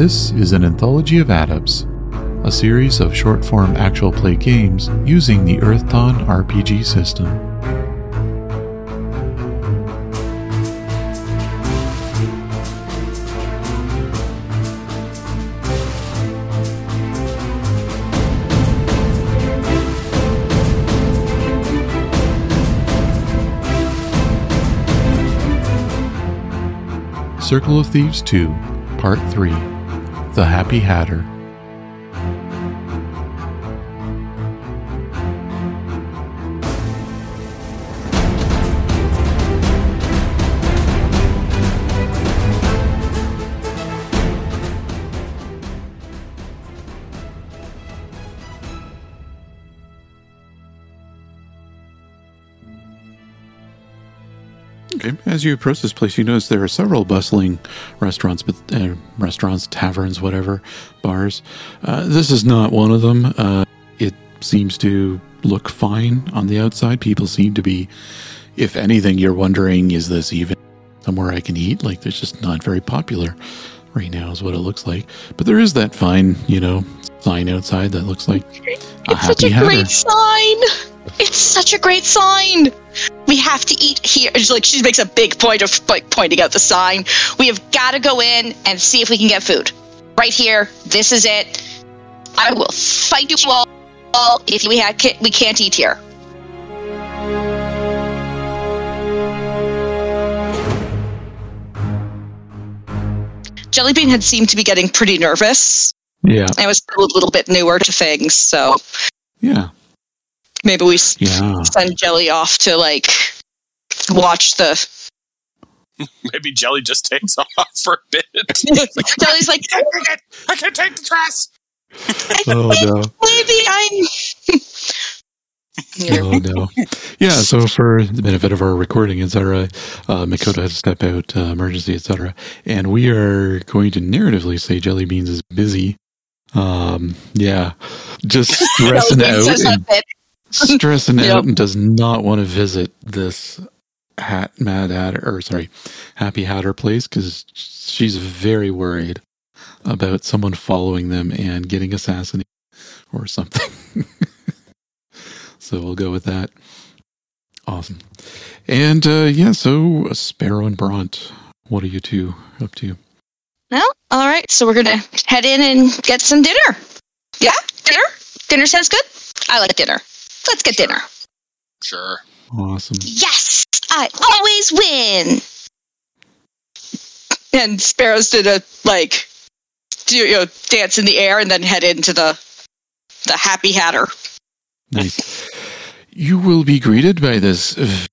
This is an anthology of Adepts, a series of short form actual play games using the Earthdawn RPG system. Circle of Thieves 2, Part 3 The Happy Hatter. As you approach this place, you notice there are several bustling restaurants, but uh, restaurants, taverns, whatever, bars. Uh, this is not one of them. Uh, it seems to look fine on the outside. People seem to be, if anything, you're wondering, is this even somewhere I can eat? Like, it's just not very popular right now, is what it looks like. But there is that fine, you know, sign outside that looks like a It's such a hatter. great sign. It's such a great sign. We have to eat here. It's like she makes a big point of like pointing out the sign. We have got to go in and see if we can get food. Right here. This is it. I will fight you all if we ha- ca- we can't eat here. Jellybean had seemed to be getting pretty nervous. Yeah. I was a little bit newer to things, so Yeah. Maybe we Yeah. send Jelly off to like watch the. Maybe Jelly just takes off for a bit. Jelly's like, I can't take. I can't take the stress. Oh, no. maybe I'm. oh no yeah so for the benefit of our recording etc uh Makoto had to step out uh, emergency etc and we are going to narratively say Jelly Beanz is busy um yeah just stressing out and that's it. Stressing Yep. out and does not want to visit this hat mad hatter or sorry happy hatter place because she's very worried about someone following them and getting assassinated or something so we'll go with that awesome and uh yeah so uh, sparrow and bront what are you two up to Well, all right. So we're gonna head in and get some dinner. Yeah, dinner. Dinner sounds good. I like dinner. Let's get dinner. Sure. awesome Yes, I always win. And Sparrow's did a like, do you know, dance in the air and then head into the the Happy Hatter. Nice. You will be greeted by this uh,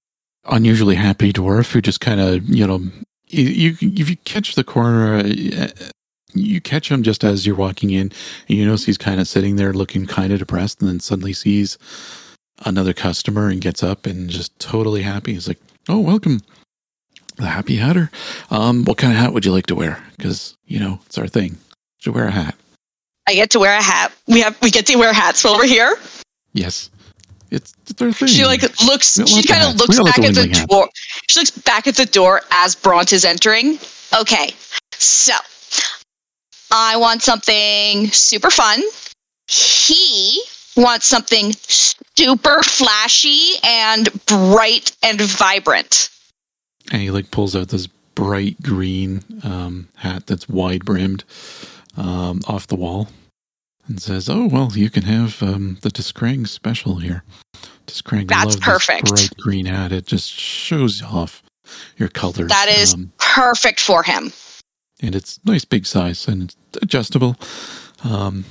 unusually happy dwarf who just kind of, you know, you, you if you catch the corner, uh, you catch him just as you're walking in, and you notice he's kind of sitting there looking kind of depressed, and then suddenly sees another customer and gets up and just totally happy. He's like, "Oh, welcome, the Happy Hatter. Um, what kind of hat would you like to wear? Because you know it's our thing. Should wear a hat. I get to wear a hat. We have we get to wear hats while we're here. Yes, it's, it's our thing. She like looks. She kind of looks We all like back at the hats. door. She looks back at the door as Bront is entering. Okay, so I want something super fun. He wants something super flashy and bright and vibrant. and he like pulls out this bright green um, hat that's wide brimmed um, off the wall and says, "Oh well, you can have um, the Discrang special here. Discrang, That's perfect. bright green hat. It just shows off your colors. That is- um, Perfect for him. And it's nice big size and it's adjustable. Um,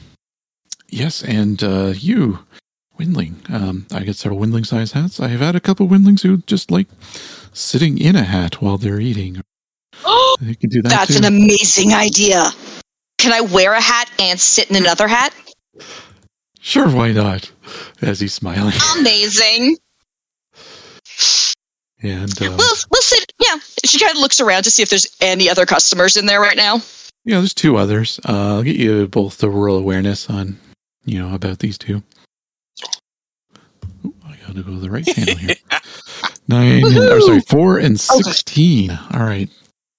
yes, and uh, you." Windling. Um, I get several windling size hats. I have had a couple windlings who just like sitting in a hat while they're eating. Oh, You can do that That's too. an amazing idea. Can I wear a hat and sit in another hat? Sure, why not? As he's smiling. Amazing. And uh, We'll we'll sit. Yeah. She kind of looks around to see if there's any other customers in there right now. yeah, there's two others. Uh, I'll get you both the rural awareness on, you know, about these two. Ooh, I gotta go to the right channel here. Nine, and, or sorry, four and Okay. sixteen. All right.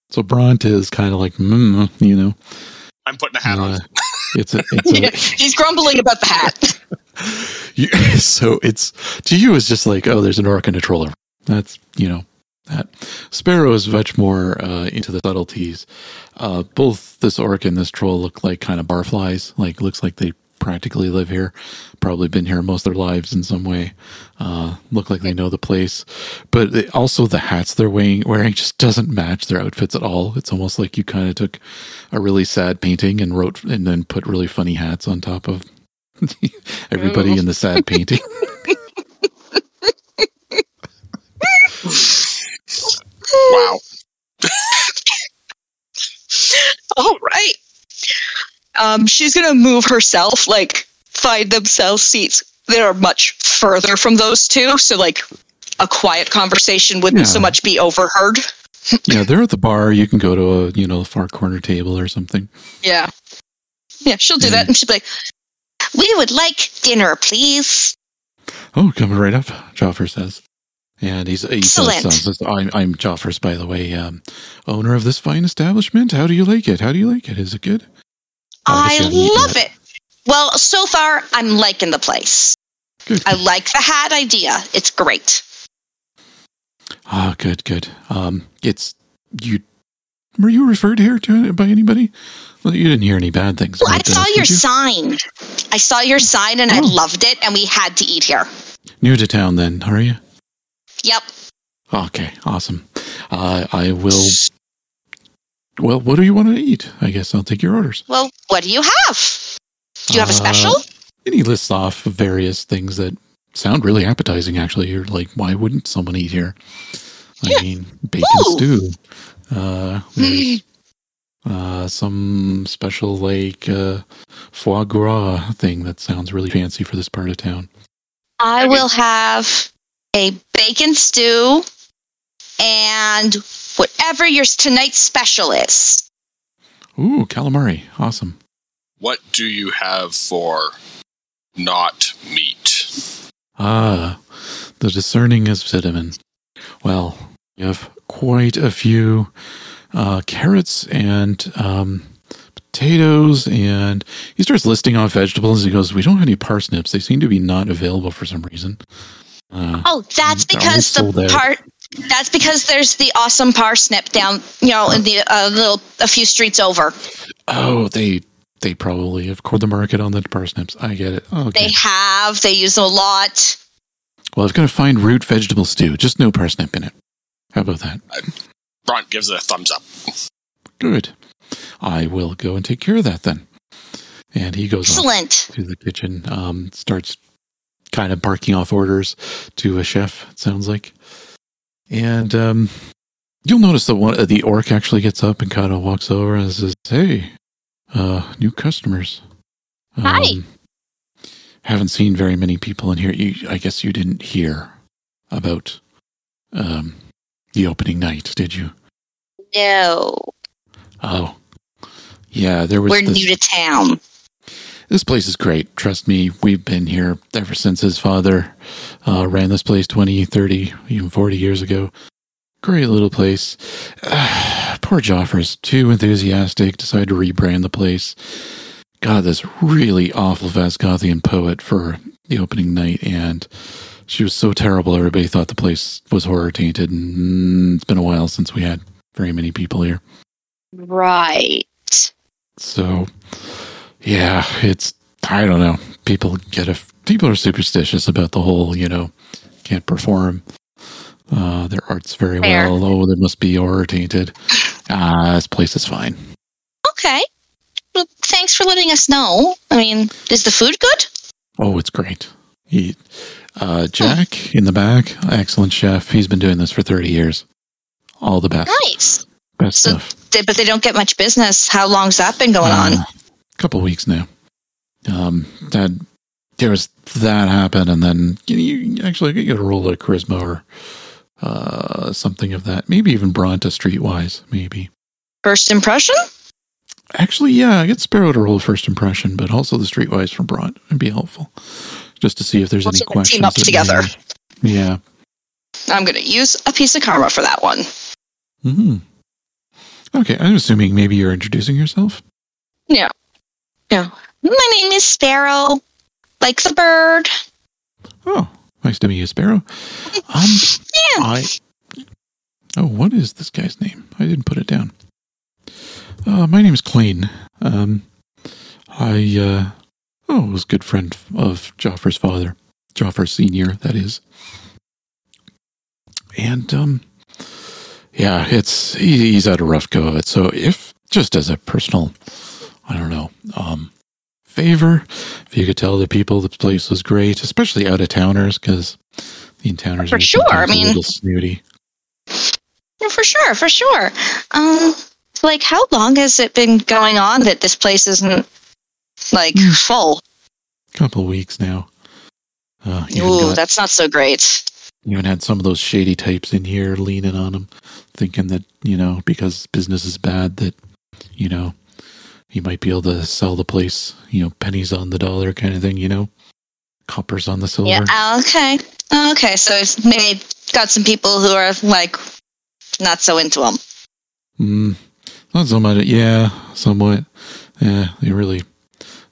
So Bront is kind of like, mm, you know, I'm putting a hat on. Uh, it's a, it's a, He's grumbling about the hat. you, so it's to you it's just like oh there's an orc and a troller that's you know that. Sparrow is much more uh, into the subtleties. Uh, both this orc and this troll look like kind of barflies like looks like they practically live here probably been here most of their lives in some way uh, look like they know the place. But they, also the hats they're wearing, wearing just doesn't match their outfits at all. It's almost like you kind of took a really sad painting and wrote and then put really funny hats on top of everybody in the sad painting. Wow. All right. Um, she's gonna move herself, like find themselves seats that are much further from those two, so like a quiet conversation wouldn't Yeah. so much be overheard. yeah, they're at the bar. You can go to a you know far corner table or something. Yeah. Yeah, she'll do Yeah. that, and she'll be like, "We would like dinner, please." Oh, coming right up, Joffre says. And he's he Excellent. says, I'm I'm Joffers, by the way, um, owner of this fine establishment. How do you like it? How do you like it? Is it good? Oh, I I you haven't eaten love yet. it. Well, so far, I'm liking the place. Good. I like the hat idea. It's great. Ah, good, good. Um, it's you. Were you referred here to by anybody? Well, you didn't hear any bad things. Well, I saw us, your you? sign. I saw your sign, and I Oh. loved it, and we had to eat here. New to town, then, are you? Yep. Okay, awesome. Uh, I will. Well, what do you want to eat? I guess I'll take your orders. Well, what do you have? Do you have a Uh, special? And he lists off various things that sound really appetizing. Actually, you're like, why wouldn't someone eat here? I Yeah. mean, bacon Ooh. stew. Uh, uh, some special like uh, foie gras thing that sounds really fancy for this part of town. I will have a bacon stew and whatever your tonight's special is. Ooh, calamari, awesome. What do you have for not meat? Ah, the discerning is cinnamon. Well, you have quite a few uh, carrots and um, potatoes, and he starts listing off vegetables. He goes, "We don't have any parsnips. They seem to be not available for some reason." Uh, Oh, that's because the out. part. That's because there's the awesome parsnip down, you know, in the uh, little a few streets over. oh, they they probably have caught the market on the parsnips. I get it. Okay. They have. They use them a lot. well, I've going to find root vegetable stew. Just no parsnip in it. How about that? Bront gives it a thumbs up. Good. I will go and take care of that then. And he goes off Excellent. to the kitchen, um, starts kind of barking off orders to a chef, it sounds like. And um, you'll notice that one, uh, the orc actually gets up and kind of walks over and says, Hey, uh, new customers. Hi. Haven't seen very many people in here. You, I guess you didn't hear about um, the opening night, did you? No, Oh, yeah, there was we're this, new to town. This place is great. Trust me, we've been here ever since his father uh, ran this place 20, 30, even 40 years ago. Great little place. poor Joffre's too enthusiastic, decided to rebrand the place. Got this really awful Vasgothian poet for the opening night, and she was so terrible, everybody thought the place was horror tainted, and mm, it's been a while since we had very many people here. Right. So, yeah, it's I don't know. People get a people are superstitious about the whole, you know, can't perform uh, their arts very Fair. well. Oh, they must be tainted. Ah, this place is fine. Okay. Well, thanks for letting us know. I mean, is the food good? Oh, it's great. He, uh, Jack in the back, excellent chef. He's been doing this for thirty years. All the best, Nice. best So- stuff. They, but they don't get much business. How long's that been going on? Couple weeks now. Um, that there was that happened, and then you, you actually get a roll of charisma or uh, something of that. Maybe even Bronta streetwise. Maybe First impression? actually, yeah, I get Sparrow to roll first impression, but also the streetwise from Bront would be helpful, just to see if there's We'll any questions. team up together. yeah. I'm going to use a piece of karma for that one. hmm Okay, I'm assuming maybe you're introducing yourself. Yeah. Yeah. My name is Sparrow. Like the bird. Oh, nice to meet you, Sparrow. Um, Yeah. I. Oh, what is this guy's name? I didn't put it down. Uh, my name is Clean. Um, I, uh, oh, was a good friend of Joffrey's father. Joffrey Senior, that is. And, um, yeah, it's, he, he's had a rough go of it. So if, just as a personal, I don't know, um, favor, if you could tell the people the place was great, especially out of towners, because the in towners For are sure, I sometimes a mean- little snooty. For sure, for sure. Um, like, how long has it been going on that this place isn't like Hmm. full? couple of weeks now. Uh, Ooh, got, that's not so great. You even had some of those shady types in here leaning on them, thinking that, you know, because business is bad, that, you know, he might be able to sell the place, you know, pennies on the dollar kind of thing, you know, coppers on the silver. Yeah. uh, Okay. Okay. So it's made got some people who are like not so into them. Mm, not so much. Yeah, somewhat. Yeah, they really.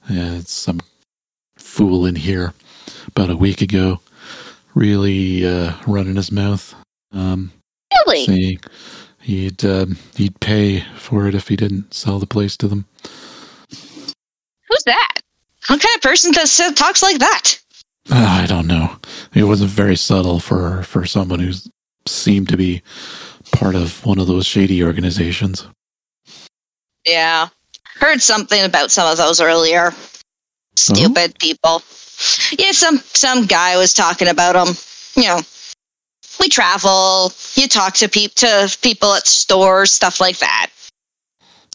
Yeah, it's some fool in here about a week ago, really uh, running his mouth, um, Really? saying he'd um, he'd pay for it if he didn't sell the place to them. Who's that? What kind of person does talks like that? Uh, I don't know. It wasn't very subtle for for someone who seemed to be part of one of those shady organizations. Yeah. Heard something about some of those earlier. Stupid people. Yeah, some some guy was talking about them. You know, we travel. You talk to to people at stores, stuff like that.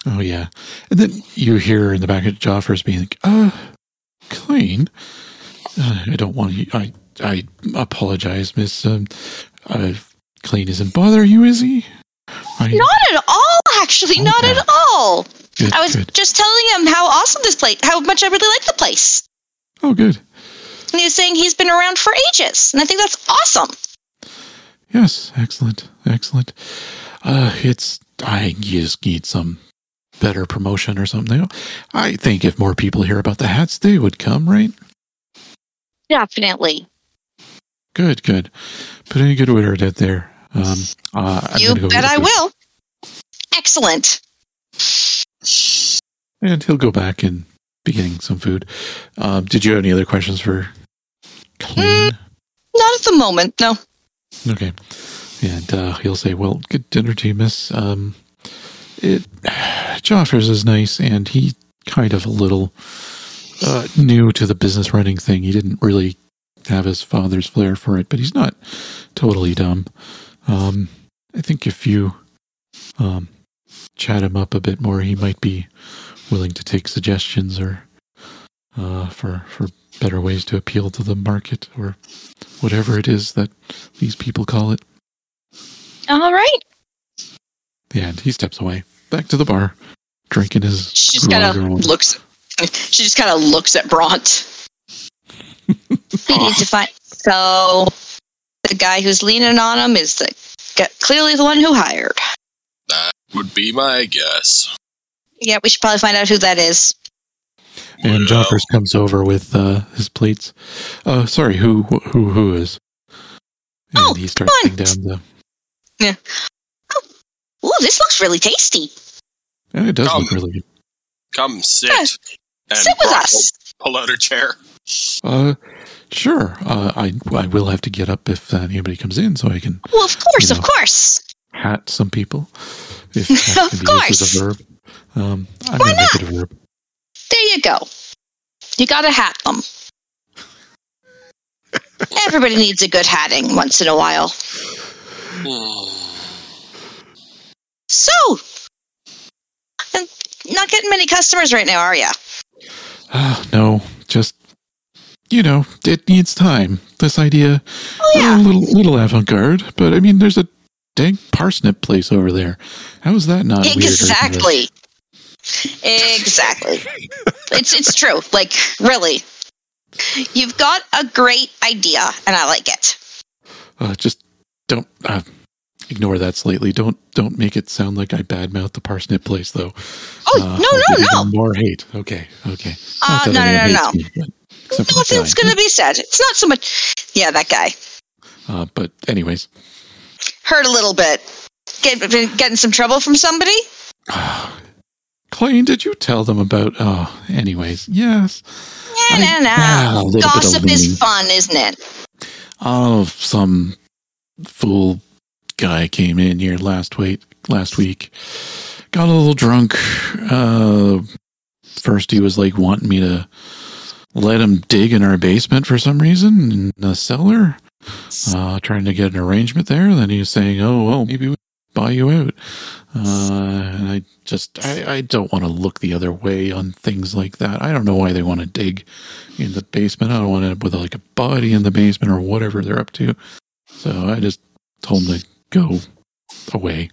Oh yeah, and then you hear in the back of Joffrey's being like, "Uh, clean. Uh, I don't want you. I I apologize, Miss. Um, uh, clean isn't bother you, is he? I, Not at all, actually. Not at all. good, I was good. just telling him how awesome this place, how much I really like the place. Oh, good. And he was saying he's been around for ages, and I think that's awesome. Yes, excellent, excellent. Uh, it's I just need some better promotion or something. I think if more people hear about the hats, they would come, right? Definitely. Good, good. Put any good word out there. Um, uh, you go bet I food. will. Excellent. And he'll go back and be getting some food. Um, did you have any other questions for Clean? Not at the moment, no. Okay. And uh, he'll say, Well, good dinner to you, miss. Um, it, Joffers is nice, and he kind of a little uh, new to the business running thing. He didn't really have his father's flair for it, but he's not totally dumb. Um, I think if you um, chat him up a bit more, he might be willing to take suggestions or uh, for for better ways to appeal to the market or whatever it is that these people call it. All right. And he steps away back to the bar, drinking his She just kind of looks. She just kind of looks at Bront. we need to find. So, the guy who's leaning on him is the clearly the one who hired. That would be my guess. Yeah, we should probably find out who that is. And Well, Joffers comes over with uh, his plates. Uh, sorry, who who who is? And Oh, he starts Bunt. putting down the. Ooh, this looks really tasty. Oh, it does Um, look really good. Come sit Yeah, and Sit with us. pull out her chair. Uh, sure. Uh, I I will have to get up if uh, anybody comes in, so I can Well, of course, You of course. hat some people. If hat Of can be used as course. a verb. Um, I'm Why gonna make it a verb. There you go. You gotta hat them. Everybody needs a good hatting once in a while. So, not getting many customers right now, are you? Ah, no, just you know, it needs time. This idea, Oh a little little avant-garde, but I mean, there's a dang parsnip place over there. How is that not weird Exactly. Exactly. it's it's true. Like really, you've got a great idea, and I like it. Uh, just don't. Uh, ignore that slightly. Don't don't make it sound like I badmouth the parsnip place, though. Oh Uh, no no no More hate. Okay, okay. Uh, that no, no, no, me, but- except for that nothing's gonna be said. It's not so much. Yeah, that guy Uh, but anyways, hurt a little bit. Get, getting some trouble from somebody. Clayne, did you tell them about? Oh, anyways, yes. Yeah, I- no, no. little bit of Gossip is fun, isn't it? Oh, some fool guy came in here last week. Last week, got a little drunk. Uh, first, he was like wanting me to let him dig in our basement for some reason in the cellar. Uh, trying to get an arrangement there. Then he was saying, "Oh, well, maybe we buy you out." Uh, and I just, I, I don't want to look the other way on things like that. I don't know why they want to dig in the basement. I don't want to end up with like a body in the basement or whatever they're up to. So I just told them to go away.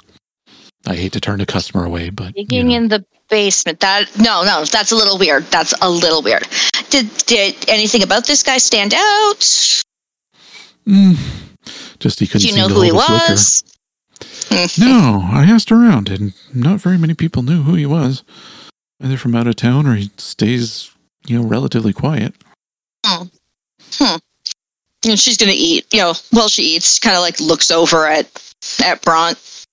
I hate to turn a customer away, but you Digging know. in the basement. That no, no, that's a little weird. That's a little weird. Did did anything about this guy stand out? Mm, just he couldn't Do you know who he was? No, I asked around, and not very many people knew who he was. Either from out of town or he stays, you know, relatively quiet. Hmm. And she's gonna eat. You know, while she eats, kind of like looks over at at Bront.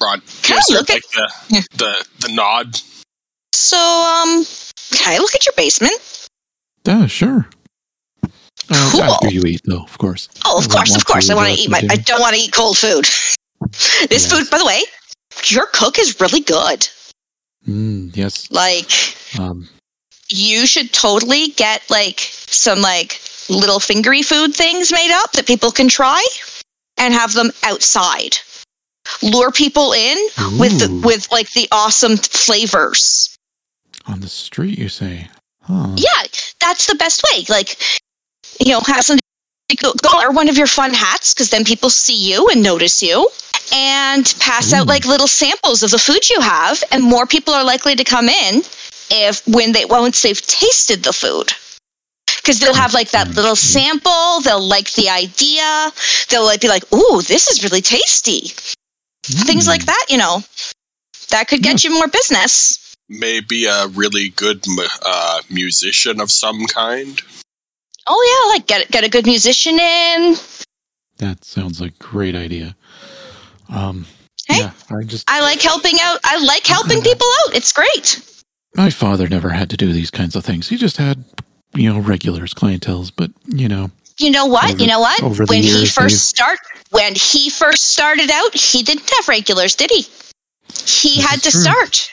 Rod, Can gives her look at- like the, Yeah. the the nod. So, um, can I look at your basement? Yeah, sure. Uh, Cool. After you eat, though, of course. Oh, of would course, of course. I want to eat my. to I don't want to eat cold food. This Yes. food, by the way, your cook is really good. Mm, yes. Like, Um, you should totally get like some like little fingery food things made up that people can try and have them outside. Lure people in with the, with like the awesome flavors. on the street, you say? Huh. Yeah, that's the best way. Like, you know, have some go, go wear one of your fun hats because then people see you and notice you, and pass out like little samples of the food you have, and more people are likely to come in if when they once they've tasted the food. Because they'll have like that little sample, they'll like the idea, they'll like be like, "Ooh, this is really tasty." Things Mm. like that, you know, that could get you more business. Maybe a really good uh, musician of some kind. Oh yeah, like get get a good musician in. That sounds like a great idea. Um, Hey. yeah, I just I like helping out. I like helping people out. It's great. my father never had to do these kinds of things. He just had, you know, regulars, clientels. But you know, You know what? Over- you know what? When he first start when he first started out, he didn't have regulars, did he? He had to true. start.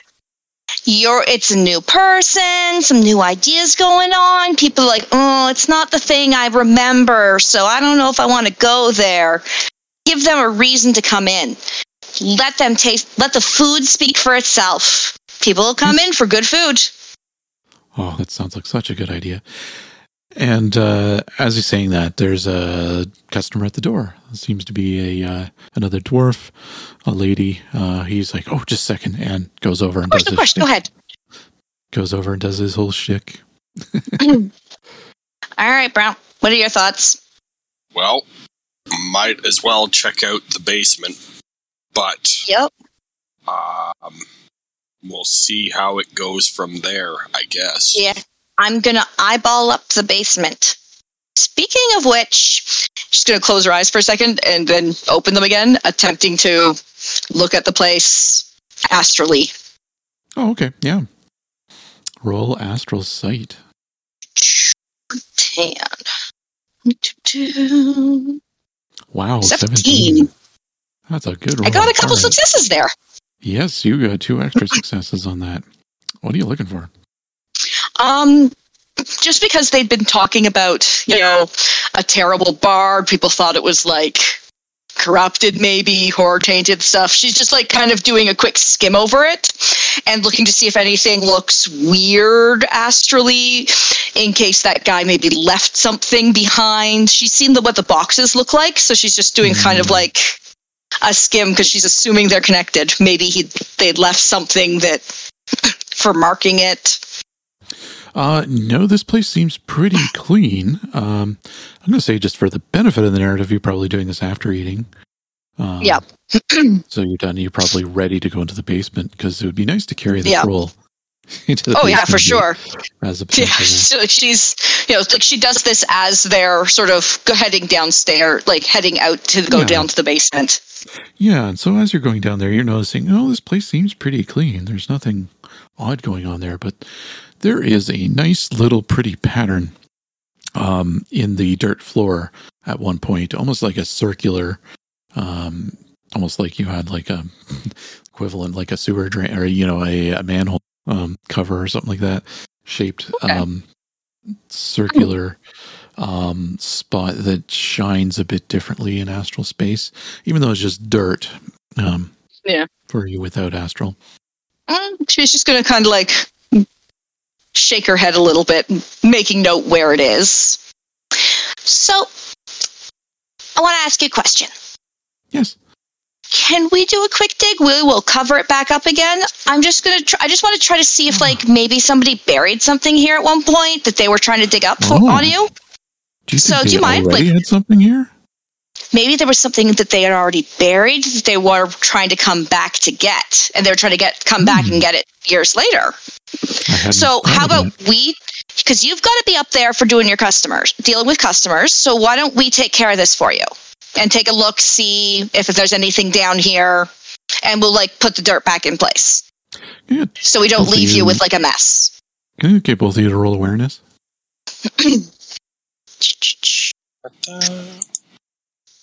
You're it's a new person, some new ideas going on. People are like, oh, it's not the thing I remember, so I don't know if I want to go there. Give them a reason to come in. Let them taste let the food speak for itself. People will come in for good food. oh, that sounds like such a good idea. And uh, as he's saying that, there's a customer at the door. It seems to be a uh, another dwarf, a lady. Uh, he's like, "Oh, just a second, and goes over and Of course, does of his course, go ahead. Goes over and does his whole shtick. All right, Bront. What are your thoughts? Well, might as well check out the basement, but Yep. um, we'll see how it goes from there. I guess. Yeah. I'm gonna eyeball up the basement. Speaking of which, she's gonna close her eyes for a second and then open them again, attempting to look at the place astrally. Oh, okay, yeah. Roll astral sight. Ten. Two, Wow, 17. 17. That's a good roll. I got a couple right. successes there. Yes, you got two extra successes on that. What are you looking for? Um, just because they'd been talking about, you know, a terrible bard, people thought it was like corrupted, maybe horror tainted stuff. She's just like kind of doing a quick skim over it and looking to see if anything looks weird astrally, in case that guy maybe left something behind. She's seen the, what the boxes look like, so she's just doing kind of Mm. like a skim because she's assuming they're connected. Maybe he they'd left something that for marking it. Uh, no, this place seems pretty clean. Um, I'm going to say just for the benefit of the narrative, you're probably doing this after eating. Um, Yep. so you're done. You're probably ready to go into the basement because it would be nice to carry this Yeah. roll into the basement. Oh yeah, for sure. As a Yeah, so she's you know like she does this as they're sort of heading downstairs, like heading out to go Yeah. down to the basement. Yeah, and so as you're going down there, you're noticing, oh, this place seems pretty clean. There's nothing odd going on there, but there is a nice little pretty pattern um, in the dirt floor at one point, almost like a circular, um, almost like you had like a equivalent, like a sewer drain or you know a, a manhole um, cover or something like that, shaped Okay. um, circular um, spot that shines a bit differently in astral space, even though it's just dirt. Um, Yeah. For you without astral. Mm, She's just gonna kind of like shake her head a little bit, making note where it is. So, I want to ask you a question. Yes. Can we do a quick dig? We will cover it back up again. I'm just gonna. Try, I just want to try to see if like hmm. maybe somebody buried something here at one point that they were trying to dig up for, Oh. on you. Do you So, do you mind, like- had something here? Maybe there was something that they had already buried that they were trying to come back to get, and they were trying to get come back Hmm. and get it years later. So how about that. we? Because you've got to be up there for doing your customers, dealing with customers. So why don't we take care of this for you and take a look, see if there's anything down here, and we'll like put the dirt back in place, Yeah. so we don't leave you you- with like a mess. Can you get both of you to roll awareness?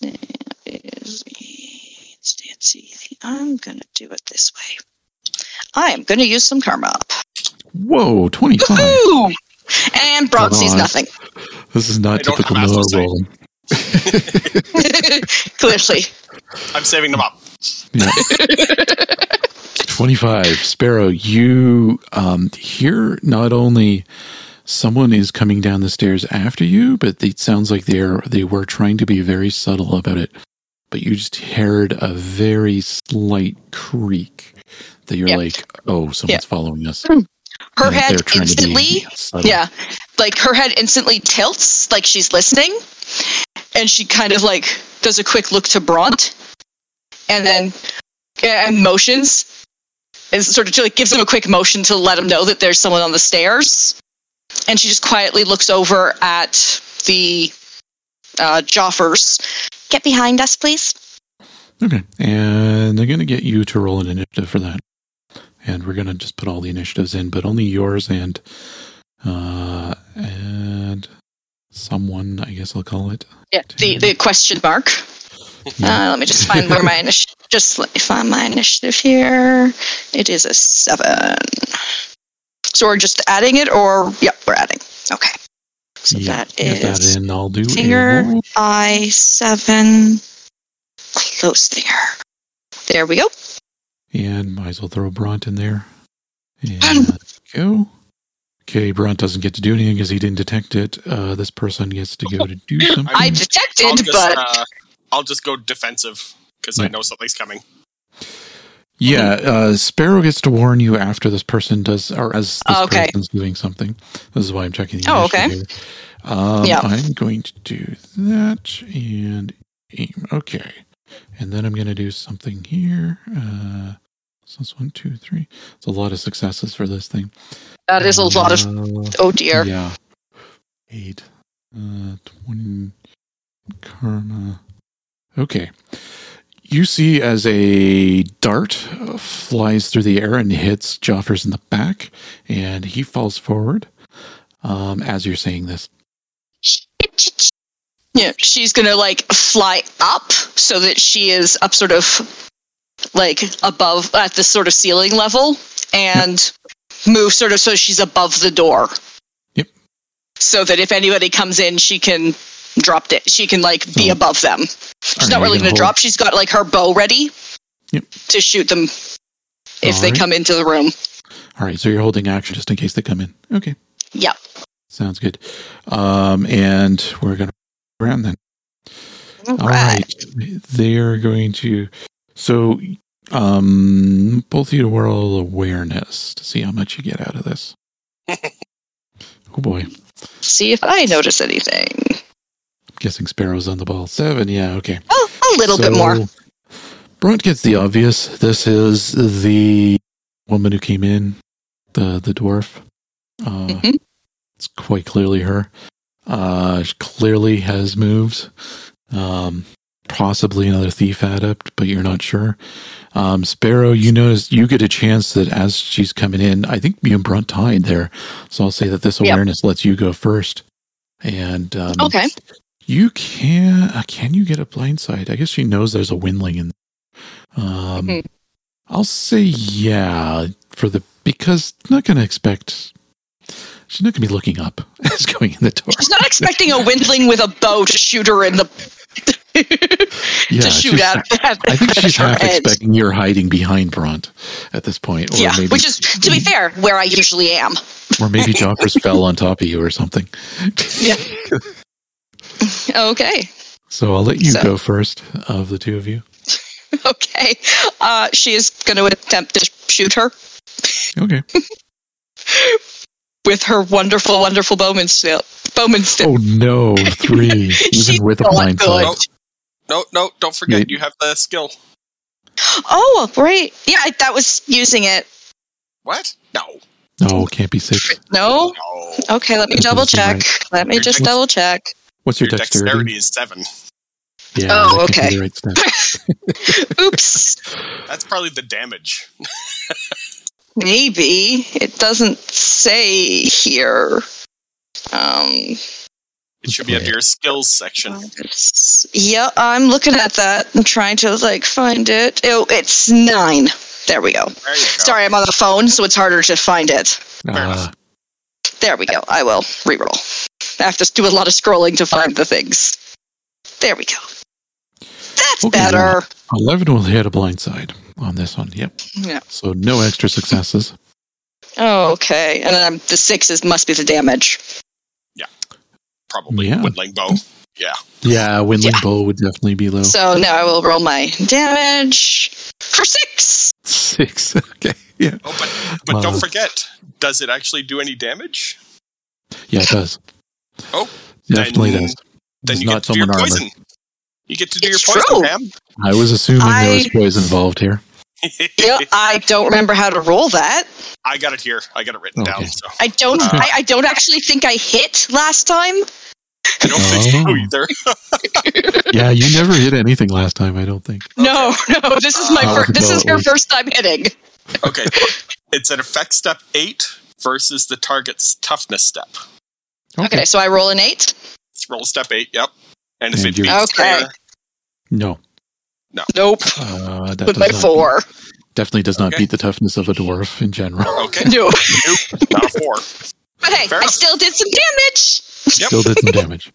Is Nancy? I'm gonna do it this way. I am gonna use some karma up. Whoa, 25. Woo! And Broad Come sees nothing. This is not I typical have Miller astral roll. Clearly. I'm saving them up. Yeah. 25. Sparrow, you um, hear not only someone is coming down the stairs after you, but it sounds like they're they were trying to be very subtle about it. But you just heard a very slight creak that you're Yeah. like, oh, someone's following us. Hmm. Her And head trying to be instantly. Yeah. Like her head instantly tilts, like she's listening. And she kind of like does a quick look to Bront and then and motions and sort of like gives him a quick motion to let him know that there's someone on the stairs. And she just quietly looks over at the uh, Joffers. Get behind us, please. Okay. And they're going to get you to roll an initiative for that. And we're going to just put all the initiatives in, but only yours and uh and someone, I guess I'll call it. Yeah. The the question mark. Yeah. Uh, let me just find where my initiative. Just let me find my initiative here. It is a seven. So we're just adding it, or yep, we're adding. Okay. So Yeah, that that is in. I'll do Finger. I seven. Close there. There we go. And might as well throw Bront in there. And go. Okay, Bront doesn't get to do anything because he didn't detect it. Uh, this person gets to go to do something. I I'll detected, just, but uh, I'll just go defensive because I know something's coming. Yeah, uh, Sparrow gets to warn you after this person does, or as this Oh, okay. person's doing something. This is why I'm checking the Oh, okay. Um, Yeah. I'm going to do that and aim. Okay. And then I'm going to do something here. Uh, so it's one, two, three. It's a lot of successes for this thing. that is a lot of. Uh, Oh dear. yeah. Eight. Uh, 20. Karma. Okay. You see as a dart flies through the air and hits Joffers in the back, and he falls forward um, as you're saying this. Yeah, she's gonna like fly up so that she is up sort of like above at the sort of ceiling level and move sort of so she's above the door. Yep. So that if anybody comes in, she can drop it. She can like be So- above them. She's not really gonna drop. She's got like her bow ready Yep. to shoot them if they Alright. come into the room. All right, so you're holding action just in case they come in. Okay, Yep. sounds good. Um, and we're going to around then. All All right. They are going to. So, um, both of you to roll awareness to see how much you get out of this. oh boy. See if I notice anything. Guessing Sparrow's on the ball. Seven. Yeah. Okay. Oh, a little bit more. Bront gets the obvious. This is the woman who came in, the the dwarf. Uh, Mhm. It's quite clearly her. Uh, she clearly has moves. Um, possibly another thief adept, but you're not sure. Um, Sparrow, you notice you get a chance that as she's coming in, I think you and Bront tied there. So I'll say that this Yep. awareness lets you go first. And um, Okay. You can uh, can you get a blindside? I guess she knows there's a windling in. Um, Mhm. I'll say yeah for the because not going to expect. She's not going to be looking up as going in the door. She's not expecting a windling with a bow to shoot her in the Yeah, to shoot at, at, I think she's half head. expecting you're hiding behind Bront at this point, or Yeah, maybe which is to be fair, where I usually am. or maybe Joffers fell on top of you or something. Yeah. Okay. So I'll let you So- go first of the two of you. Okay. Uh, she is going to attempt to shoot her Okay. with her wonderful, wonderful bowman still. Bowman still. Oh no, three She's even with a not blind good. side. No, no, don't forget Yeah. you have the skill. Oh, right. Yeah, I, that was using it. What? No. No, can't be six. No. No. Okay, let me double check. seem Let me just double check. What's your, Your dexterity? dexterity is seven. Yeah, Oh, that can't be okay. the right. Oops. That's probably the damage. Maybe it doesn't say here. Um. It should be under your skills section. it's- yeah, I'm looking at that. I'm trying to like find it. Oh, it's nine. There we go. There you go. Sorry, I'm on the phone, so it's harder to find it. Uh, There we go. I will reroll. I have to do a lot of scrolling to find the things. There we go. That's Okay, better. Eleven will hit a blind side on this one. Yep. Yeah. So no extra successes. Oh, okay. And then the sixes must be the damage. Yeah. Probably Yeah. windling bow. Yeah. Yeah, Windling Yeah. Bow would definitely be low. So now I will roll my damage for six. Six. Okay. Yeah. Oh, but but Uh, don't forget, does it actually do any damage? Yeah, it does. Oh, Definitely then- does. Then It's you not get to do your someone armored. poison. You get to do It's your poison, true. Pam. I was assuming there was poison involved here. Yeah, I don't remember how to roll that. I got it here. I got it written Okay. down. So I don't. Uh. I, I don't actually think I hit last time. I don't think so Oh. either. Yeah, you never hit anything last time, I don't think. No, no. This is my Uh, first. This no, is it your first time hitting. okay. It's an effect step eight versus the target's toughness step. Okay, so I roll an eight. It's roll step eight. Yep. And if And it beats Okay. there, No. Nope. Uh, that With does my not- four. Definitely does not Okay. beat the toughness of a dwarf in general. okay. No. nope. Not four. But hey, Fair I enough. still did some damage. Yep. Still did some damage.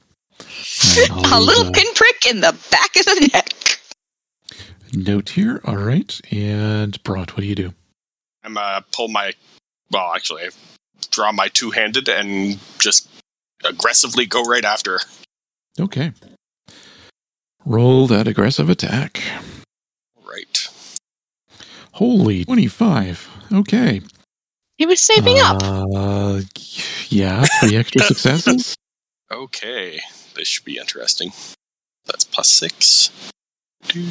And A little uh, pinprick in the back of the neck. note here. All right. And Bront, what do you do? I'm uh pull my well actually I draw my two handed and just aggressively go right after. Okay. Roll that aggressive attack. Right. Holy 25. Okay. He was saving up. Uh, yeah, three extra successes. Okay. This should be interesting. That's plus six. Two,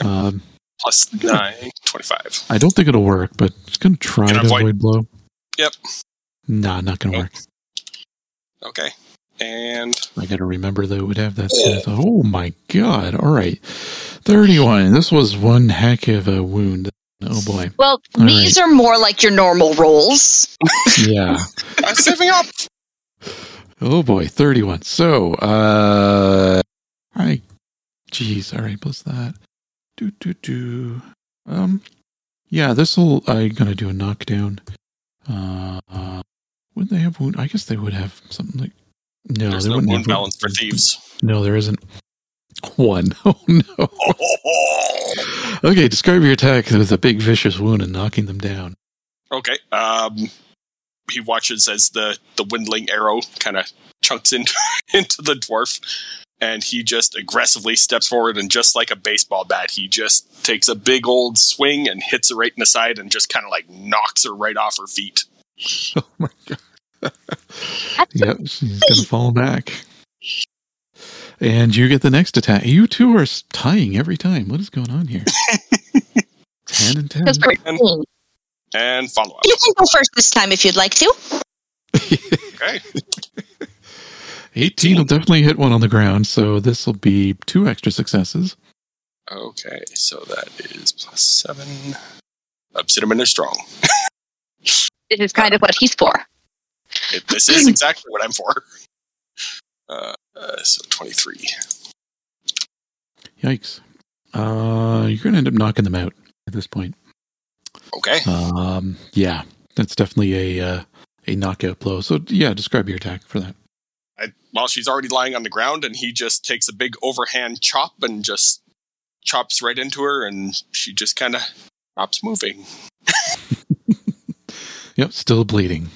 Um, plus nine, 25. I don't think it'll work, but it's going to try to avoid- avoid blow. Yep. Nah, not going to Nope. work. Okay. And I got to remember that it would have that. kind oh my god! All right, thirty-one. This was one heck of a wound. Oh boy. Well, All these are more like your normal rolls. Yeah. I'm saving up. oh boy. Thirty-one. So, uh, all right. Jeez. All right. Plus that. Do do do. Um. Yeah. This will. I'm gonna do a knockdown. Uh. uh would they have wound? I guess they would have something like. No, There's they no wouldn't wound have balance for thieves. No, there isn't. One. Oh no. Okay, describe your attack with a big vicious wound and knocking them down. Okay. Um, he watches as the the windling arrow kind of chunks into into the dwarf, and he just aggressively steps forward and just like a baseball bat, he just takes a big old swing and hits her right in the side and just kind of like knocks her right off her feet. Oh my god. yep, she's gonna fall back. And you get the next attack. You two are tying every time. What is going on here? 10 and 10. And- And follow up. You can go first this time if you'd like to. Okay. 18 will definitely hit one on the ground, so this will be two extra successes. Okay, so that is plus seven. Obsidian is strong. This is kind of what he's for. It, this is exactly what I'm for. Uh, uh, so 23. Yikes. Uh, you're going to end up knocking them out at this point. Okay. Um, yeah, that's definitely a uh, a knockout blow. So yeah, describe your attack for that. I, well, she's already lying on the ground, and he just takes a big overhand chop and just chops right into her, and she just kind of stops moving. Yep, still bleeding.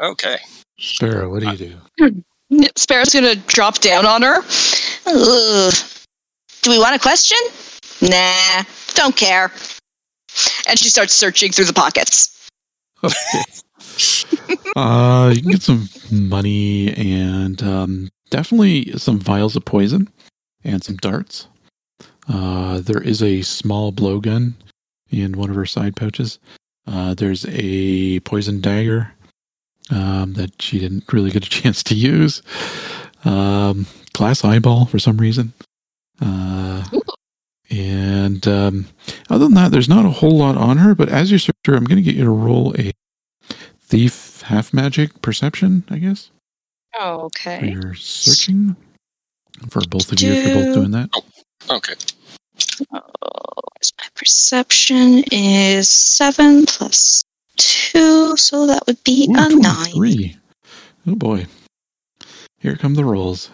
Okay. Sparrow, what do you do? Sparrow's gonna drop down on her. Ugh. Do we want a question? Nah, don't care. And she starts searching through the pockets. Okay. uh, you can get some money and um, definitely some vials of poison and some darts. Uh, there is a small blowgun in one of her side pouches. Uh, there's a poison dagger um, that she didn't really get a chance to use. Um, glass eyeball for some reason. Uh, and um, other than that, there's not a whole lot on her. But as you search her, I'm going to get you to roll a thief half magic perception, I guess. For Okay. your searching. For both of you, if you're both doing that. Okay. Oh, my perception is seven plus two, so that would be Ooh, a nine. 23. Oh boy. Here come the rolls.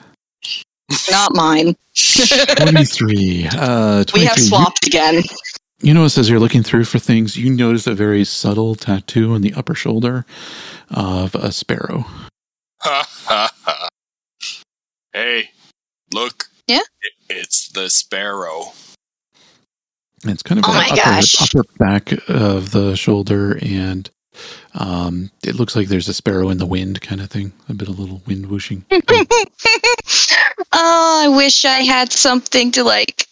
Not mine. 23. Uh, 23. we have You- swapped again. You notice as you're looking through for things, you notice a very subtle tattoo on the upper shoulder of a sparrow. Ha ha ha. Hey, look. Yeah? It- it's the sparrow. And It's kind of Oh my upper, upper back of the shoulder, and um, it looks like there's a sparrow in the wind kind of thing. A bit of little wind whooshing. oh, I wish I had something to like.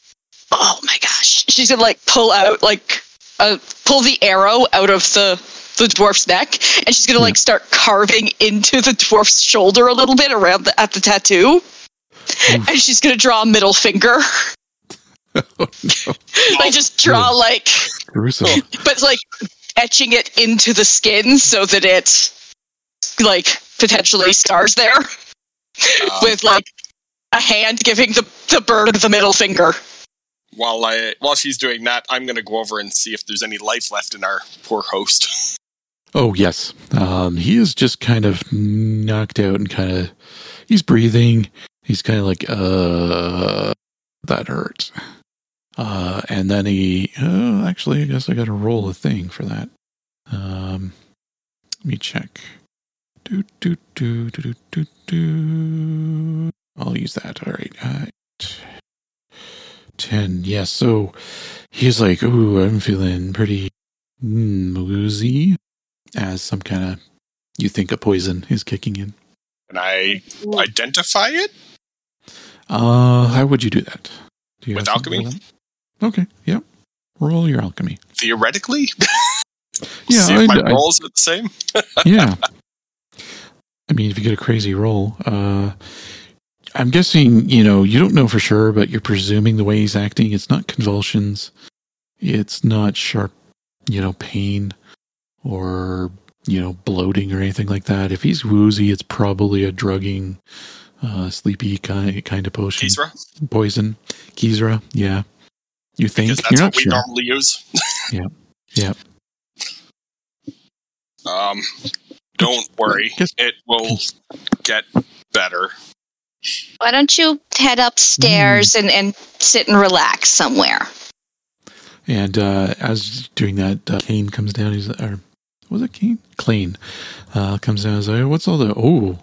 Oh my gosh, she's gonna like pull out like uh, pull the arrow out of the the dwarf's neck, and she's gonna like start carving into the dwarf's shoulder a little bit around the, at the tattoo, Oof. and she's gonna draw a middle finger, oh, no. like just draw like, Gruesome. but like etching it into the skin so that it like potentially stars there Uh, with like a hand giving the the bird the middle finger. while I while she's doing that, I'm gonna go over and see if there's any life left in our poor host. Oh, yes. Um, he is just kind of knocked out and kind of, he's breathing. He's kind of like, uh, that hurt. Uh, and then he, oh, actually, I guess I got to roll a thing for that. Um, let me check. Do, do, do, do, do, do, do. I'll use that. All right. Uh, 10. Yes. so he's like, ooh, I'm feeling pretty mm, woozy as some kind of, you think a poison is kicking in. Can I identify it? Uh, how would you do that? Do With have something alchemy? Okay. Yep. Roll your alchemy. Theoretically? Yeah, see if my I'd- rolls are the same. yeah. I mean, if you get a crazy roll, uh, I'm guessing, you know, you don't know for sure, but you're presuming the way he's acting, it's not convulsions. It's not sharp, you know, pain or, you know, bloating or anything like that. If he's woozy, it's probably a drugging, uh, sleepy kind, kind of potion. Kisra? Poison. Kisra. Yeah. You think? Because that's you're what not we sure. normally use. Yeah. Yeah. Um, don't worry. It will get better. Why don't you head upstairs and, and sit and relax somewhere? And uh, as doing that, uh, Kane comes down. He's or was it Kane? Clean uh, comes down. He's like, "What's all the oh,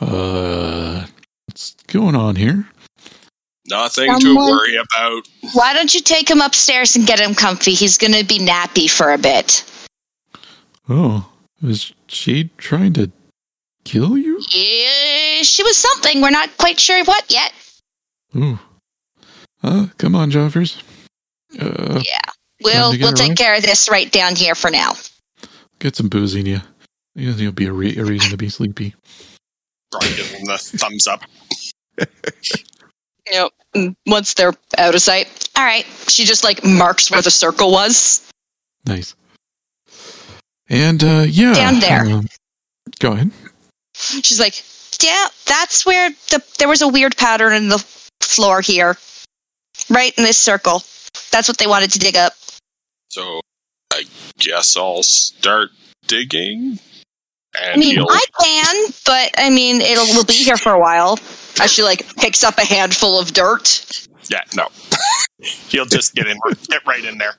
uh, what's going on here?" Nothing to worry about. Why don't you take him upstairs and get him comfy? He's going to be nappy for a bit. Oh, is she trying to kill you? Yeah, she was something. We're not quite sure what yet. Ooh. Uh, come on, Joffers. Uh, yeah. We'll we'll take right? care of this right down here for now. get some booze in you. You'll be a, re- a reason to be sleepy. Brian gives him the thumbs up. Yep. And Once they're out of sight, all right. She just like marks where the circle was. Nice. And uh, yeah, Down there. um, go ahead. She's like, yeah, that's where the there was a weird pattern in the floor here, right in this circle. That's what they wanted to dig up. So I guess I'll start digging. I mean, he'll I can, but I mean, it'll we'll be here for a while. As she like picks up a handful of dirt. yeah, no. he'll just get in get right in there.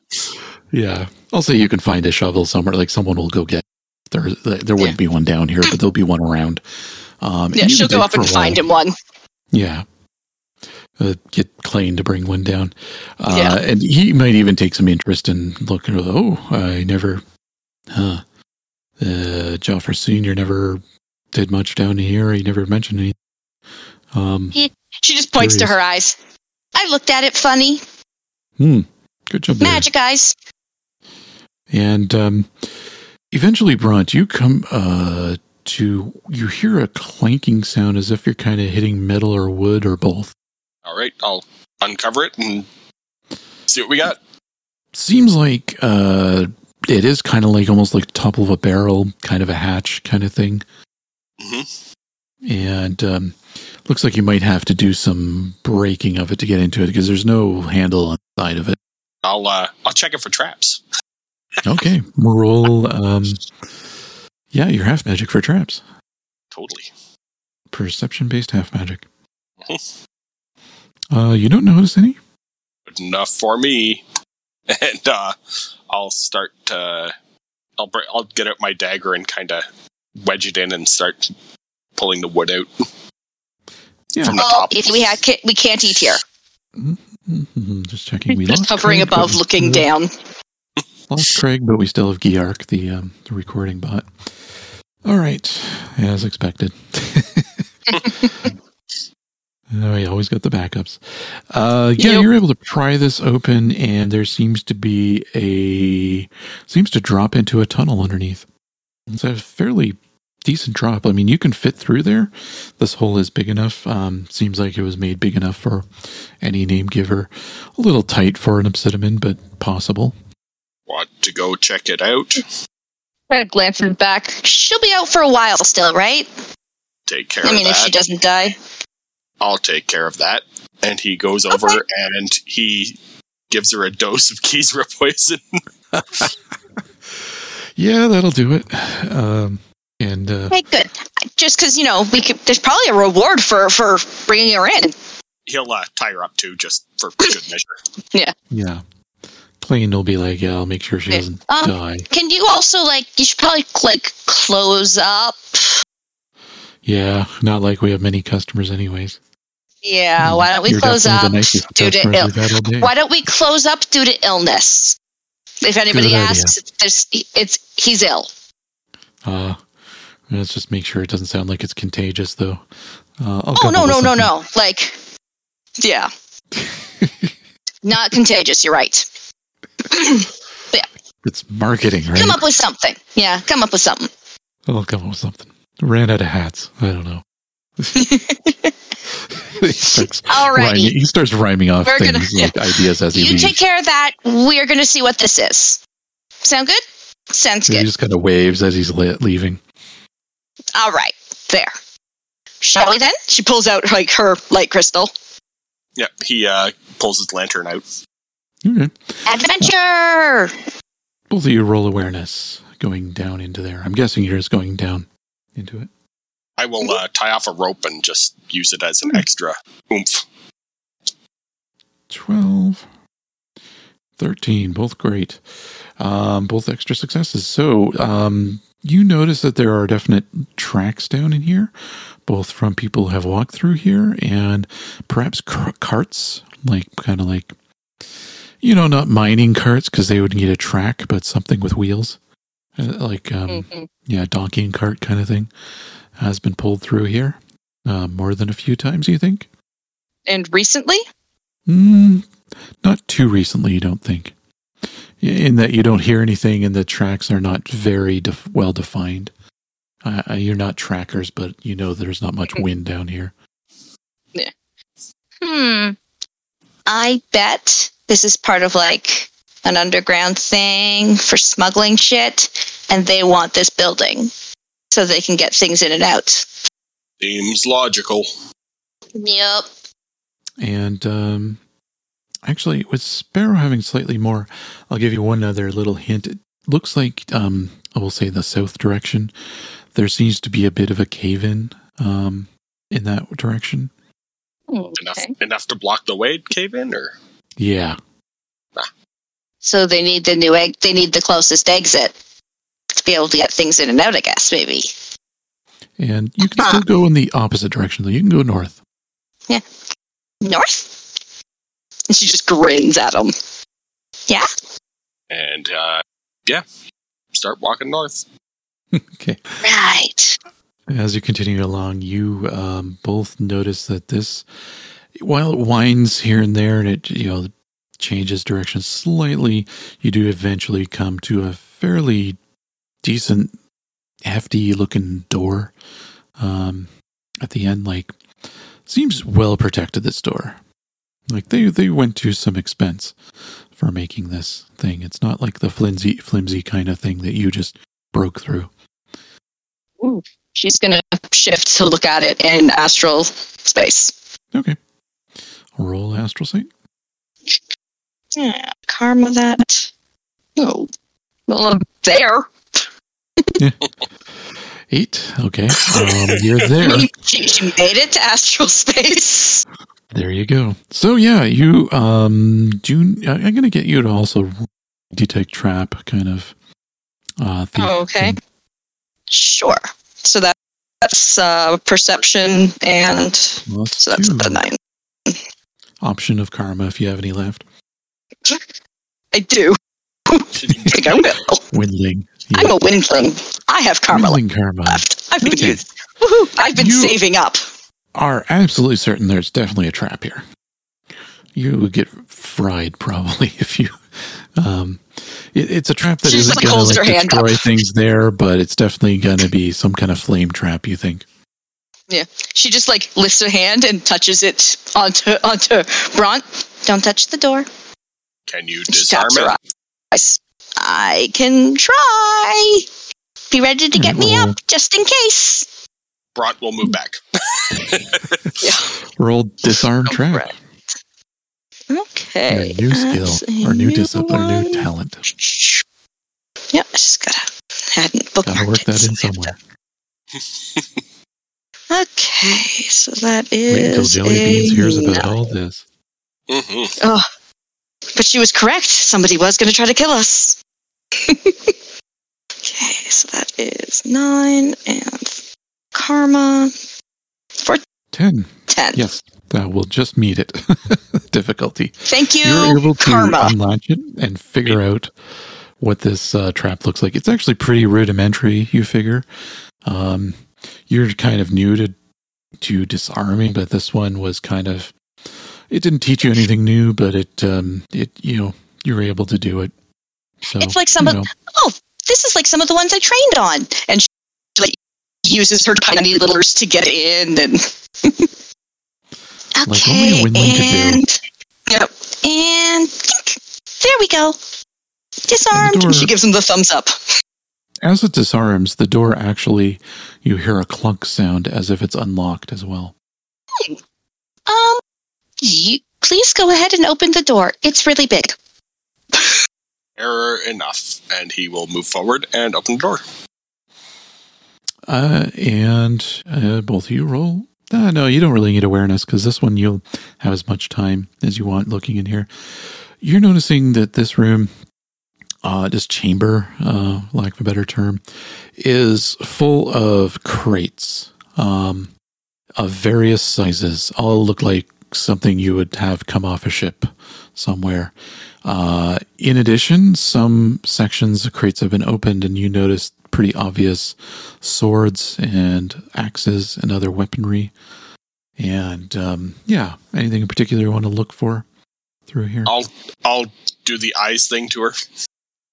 Yeah, I'll say you can find a shovel somewhere. Like someone will go get. There, there wouldn't be one down here, but there'll be one around. Um, Yeah, she'll go dig up and find him one. Yeah. Uh, get Clayne to bring one down. Uh, Yeah. And he might even take some interest in looking, oh, I never, huh. Uh, Joffrey Sr. never did much down here. He never mentioned anything. Um, She just points to her eyes. I looked at it funny. hmm. Good job there. Magic eyes. And um, eventually, Bront, you come uh, to, you hear a clanking sound as if you're kind of hitting metal or wood or both. All right, I'll uncover it and see what we got. Seems like uh, it is kind of like almost like top of a barrel, kind of a hatch kind of thing. hmm And um, looks like you might have to do some breaking of it to get into it because there's no handle on the side of it. I'll uh, I'll check it for traps. Okay, roll. Um, yeah, you're half magic for traps. Totally. Perception based half magic. Uh, you don't notice any? Good enough for me. And uh, I'll start. Uh, I'll br- I'll get out my dagger and kind of wedge it in and start pulling the wood out Yeah. from the Oh, top. if we ha- ca- we can't eat here. Mhm, Just checking. We Just hovering Craig, above, looking still- down. Lost Craig, but we still have Giark, the um, the recording bot. All right, as expected. oh, you always got the backups. Uh, yeah, Yep. you're able to pry this open, and there seems to be a seems to drop into a tunnel underneath. It's a fairly decent drop. I mean, you can fit through there. This hole is big enough. Um, seems like it was made big enough for any name giver. A little tight for an obsidian, but possible. Want to go check it out? Kind of glancing back. She'll be out for a while still, right? Take care I mean, of if she doesn't die. I'll take care of that. And he goes over and he gives her a dose of Keysra poison. Yeah, that'll do it. Um, and uh, Okay, good. Just because you know, we could. There's probably a reward for for bringing her in. He'll uh, tie her up too, just for good measure. yeah, Clayne will be like, "Yeah, I'll make sure she doesn't Um, die." Can you also like? You should probably like close up. Yeah, not like we have many customers, anyways. Yeah. Why don't we You're close up due to ill? we've had all day. Why don't we close up due to illness? If anybody Good asks, there's it's he's ill. Uh, let's just make sure it doesn't sound like it's contagious, though. Uh, Oh no no no something. no! Like, yeah, not contagious. You're right. It's marketing, right? Come up with something. Yeah, come up with something. I'll come up with something. Ran out of hats. I don't know. he, starts rhyming, he starts rhyming off We're things gonna- like ideas as he you leaves. take care of that. We're gonna see what this is. Sound good? Sounds good. he just kind of waves as he's li- leaving. All right, there. Shall we then? She pulls out like her light crystal. Yeah, he uh, pulls his lantern out. Okay. Adventure. Both of you roll awareness going down into there. I'm guessing you're just going down into it. I will uh, tie off a rope and just use it as Hmm. an extra oomph. 12, 13, both great. Um, both extra successes. So um, you notice that there are definite tracks down in here, both from people who have walked through here and perhaps car- carts, like kind of like, you know, not mining carts because they would need a track, but something with wheels. Like, um, Mhm. yeah, donkey and cart kind of thing has been pulled through here uh, more than a few times, you think? And recently? Mm, not too recently, you don't think. In that you don't hear anything and the tracks are not very def- well defined. Uh, uh, you're not trackers, but you know there's not much wind down here. Yeah. Hmm. I bet this is part of like an underground thing for smuggling shit, and they want this building so they can get things in and out. Seems logical. Yep. And um, actually, with Sparrow having slightly more, I'll give you one other little hint. It looks like, um, I will say, the south direction. There seems to be a bit of a cave in um, in that direction. Enough Okay. enough to block the way, cave in, or Yeah. So they need the new egg. They need the closest exit to be able to get things in and out. I guess maybe. And you can still go in the opposite direction, though. You can go north. Yeah, north. And she just grins at him. Yeah. and uh, yeah, start walking north. okay. Right. As you continue along, you um, both notice that this, while it winds here and there and it you know changes direction slightly, you do eventually come to a fairly decent, hefty looking door. Um, at the end, like seems well protected. This door, like they they went to some expense for making this thing. It's not like the flimsy flimsy kind of thing that you just broke through. Ooh, She's gonna shift to look at it in astral space. Okay. Roll astral sight. Yeah. Karma that. Oh. Well, I'm there. Eight. Okay. Um, you're there. she, she made it to astral space. There you go. So yeah, you um do. I- I'm gonna get you to also detect trap kind of. Uh, thief Oh, okay. thing. Sure. So that that's uh, perception, and Well, that's so that's two. a nine. Option of karma if you have any left. I do. I think I will. Windling. I'm a windling. I have karma Windling karma. left. I've been Okay. used. Woohoo! I've been You- saving up. Are absolutely certain there's definitely a trap here. You would get fried probably if you. Um, it, it's a trap that She just, isn't like, going holds to her like, hand destroy up. things there, but it's definitely going to be some kind of flame trap. You think? Yeah, she just like lifts her hand and touches it onto onto Bront. Don't touch the door. Can you disarm her it? eyes. I can try. Be ready to get me up just in case. Bront will move back. yeah. Roll disarm trap. Right. Okay. Your new skill or new discipline, or new talent. Yep, I just gotta hadn't bookmarked Gotta work that in somewhere. Okay, so that is. Wait until is Jelly a Beanz hears about all this. hmm Oh, but she was correct. Somebody was going to try to kill us. okay, so that is nine and karma Ten. ten. Yes, that will just meet it. Difficulty. Thank you, You're able to karma. unlatch it and figure out what this uh, trap looks like. It's actually pretty rudimentary. You figure. Um, you're kind of new to to disarming, but this one was kind of. It didn't teach you anything new, but it um, it you know you were able to do it. So It's like some you of- know, oh, this is like some of the ones I trained on, and she like uses her tiny littlers to get in and. Like only a okay, could do. and yep, and there we go. Disarmed. door- she gives him the thumbs up. as it disarms, the door actually you hear a clunk sound as if it's unlocked as well. Um, you, please go ahead and open the door. It's really big. Error enough. And he will move forward and open the door. Uh, and uh, both of you roll. Uh, no, you don't really need awareness because this one you'll have as much time as you want looking in here. You're noticing that this room, uh, this chamber, uh, lack of a better term, is full of crates um, of various sizes. All look like something you would have come off a ship somewhere. Uh, in addition, some sections of crates have been opened, and you notice pretty obvious swords and axes and other weaponry And um, yeah, anything in particular you want to look for through here? I'll I'll do the eyes thing to her.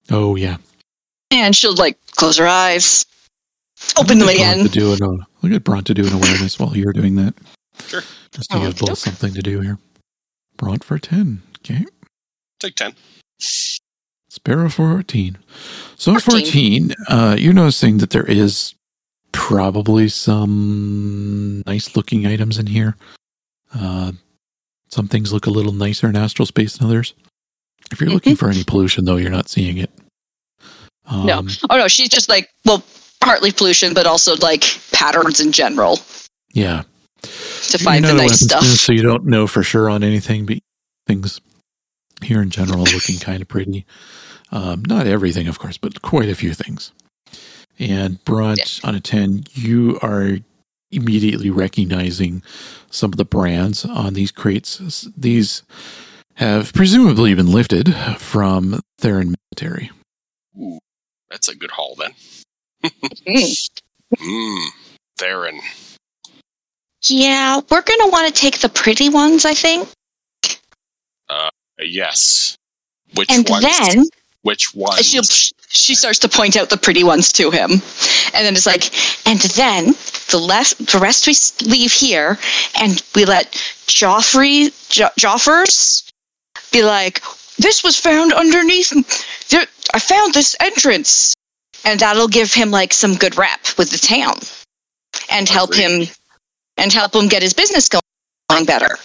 Oh yeah, And she'll like close her eyes, open them again. Bronte do an, uh, look at Bronte do an awareness while you're doing that. Sure. Just to give both something to do here. Bront for 10. Okay. Take ten. Sparrow for 14. So 14. 14, uh, you're noticing that there is probably some nice looking items in here. Uh, some things look a little nicer in astral space than others. If you're looking for any pollution, though, you're not seeing it. Um, No. Oh no, she's just like well, partly pollution, but also like patterns in general Yeah. To find You're the nice stuff. So you don't know for sure on anything, but things here in general looking kind of pretty. Um, not everything, of course, but quite a few things. And Bront, on a 10, you are immediately recognizing some of the brands on these crates. These have presumably been lifted from Theran Military. Ooh, that's a good haul then. Mm. Theran. Yeah, we're gonna want to take the pretty ones, I think. Uh, yes. Which And ones? then Which one? she'll she starts to point out the pretty ones to him, and then it's like, and then the less the rest we leave here, and we let Joffrey jo- Joffers be like, this was found underneath. There, I found this entrance, and that'll give him like some good rep with the town, and help him, and help him get his business going better.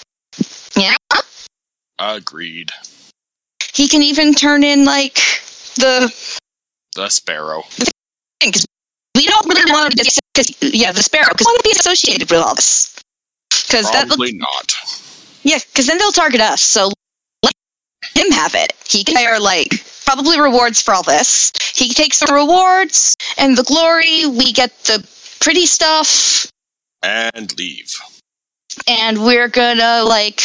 Yeah, Agreed. he can even turn in like the The sparrow. because we don't really want to be yeah the sparrow because we want to be associated with all this because that Probably not. yeah because then they'll target us so let him have it he can hire like probably rewards for all this he takes the rewards and the glory we get the pretty stuff And leave. and we're gonna like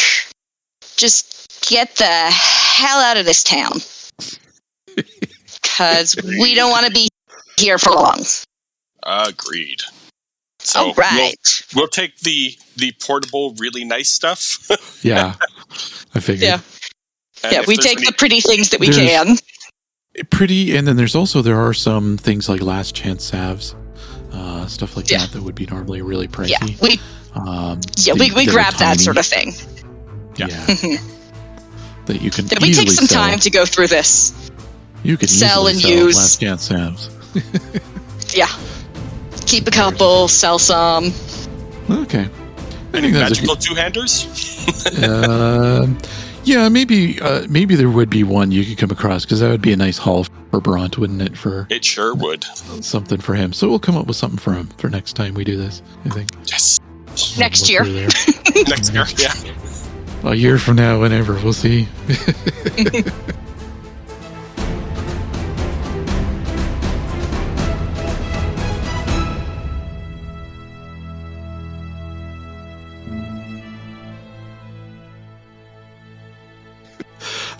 just get the hell out of this town because we don't want to be here for long Agreed. So all right we'll, we'll take the the portable, really nice stuff. Yeah. I figured. Yeah. And yeah we take any- the pretty things that we There's- can pretty and then there's also there are some things like last chance salves uh stuff like Yeah. that that would be normally really pricey yeah we um Yeah, that- we, we grab that sort of thing. yeah, Yeah, that you can we take some sell. time to go through this. you could sell and sell use. last chance salves Yeah. Keep a couple, sell some. okay i any think that's a magical two handers. good, um, yeah maybe uh maybe there would be one you could come across because that would be a nice haul for Bront, wouldn't it for It sure would. something for him so we'll come up with something for him for next time we do this i think Yes. Next year. Next year. Yeah. a year from now whenever we'll see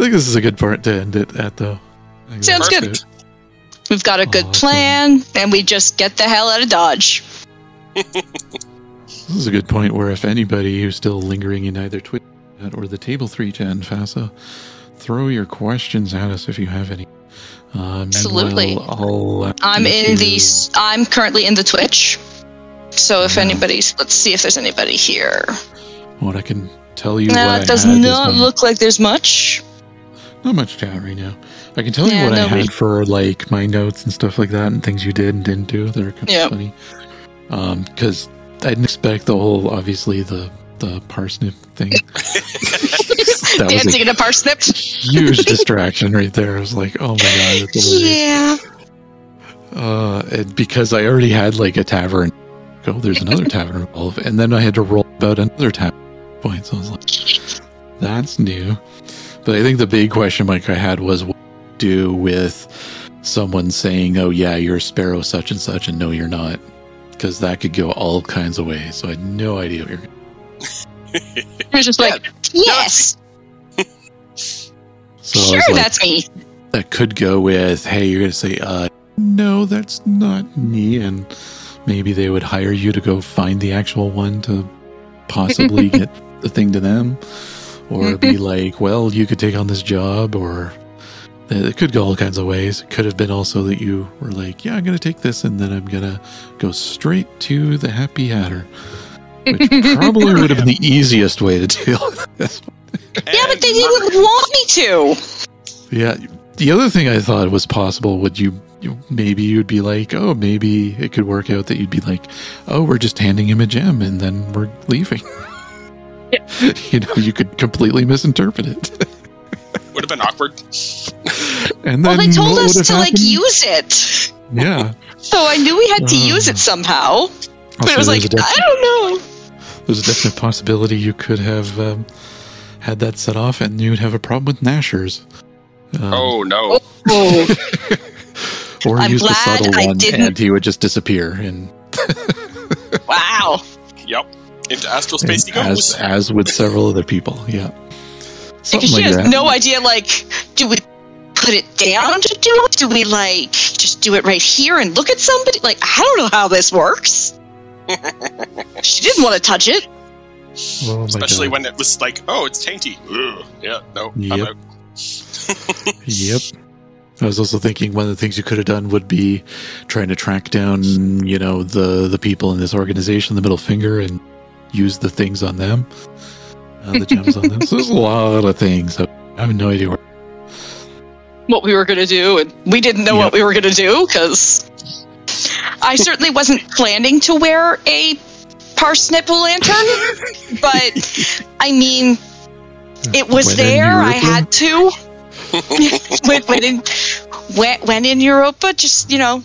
think this is a good part to end it at, though. Sounds good. We've got a good Awesome. plan, and we just get the hell out of Dodge. This is a good point where if anybody who's still lingering in either Twitch or the Table 3 chat and FASA, throw your questions at us if you have any. Um, Absolutely. I'll, uh, I'm in to- the. I'm currently in the Twitch. So if Yeah. anybody's, let's see if there's anybody here. What I can tell you. No, it does not look like there's much. Not much chat right now. I can tell you Yeah, what I had for like my notes and stuff like that, and things you did and didn't do. That are kind of Yeah. funny. Um, because I didn't expect the whole, obviously the the parsnip thing. that was Dancing a in a parsnip. huge distraction right there. I was like, oh my god. Yeah. Uh, and because I already had like a tavern. Go, there's another tavern involved, and then I had to roll about another tavern point. So I was like, that's new. But I think the big question mark I had was what to do with someone saying, "Oh yeah, you're a Sparrow such and such," and no, you're not, because that could go all kinds of ways. So I had no idea what you're. It was just like, yes, So sure, like, that's me. that could go with, "Hey, you're gonna say, uh, no, that's not me," and maybe they would hire you to go find the actual one to possibly get the thing to them, or be mm-hmm. like, well, you could take on this job, or eh, it could go all kinds of ways. It could have been also that you were like, yeah, I'm going to take this and then I'm going to go straight to the Happy Hatter, which probably would have been the easiest way to deal with this. Yeah, but they didn't want me to. Yeah. The other thing I thought was possible would you you- maybe you'd be like, oh, maybe it could work out that you'd be like, oh, we're just handing him a gem and then we're leaving. you know, you could completely misinterpret it. Would have been awkward. And then Well, they told us to have like use it, Yeah. so I knew we had to Uh, use it somehow. But Also, it was like there's, def- I don't know. there's a definite possibility you could have um, had that set off and you'd have a problem with Nashers. Um, Oh no. Oh, or I'm use the glad subtle I one didn't- and he would just disappear. And, wow. Yep. Into astral space he and goes. as, as with several other people. Yeah. Something Because she like has that. no idea. Like, do we put it down to do it? Do we like just do it right here and look at somebody? Like, I don't know how this works. she didn't want to touch it. Oh Especially God. when it was like, oh, it's tainty. Ugh. Yeah, no. I'm Yep. out. Yep. I was also thinking one of the things you could have done would be trying to track down, you know, the the people in this organization, the middle finger, and use the things on them, uh, the gems on them. So there's a lot of things. I have no idea. Where, What we were gonna do, and we didn't know Yep. what we were gonna do because I certainly wasn't planning to wear a parsnip lantern. but I mean, it was When there. I had to. when, when in when, when in Europa, just you know,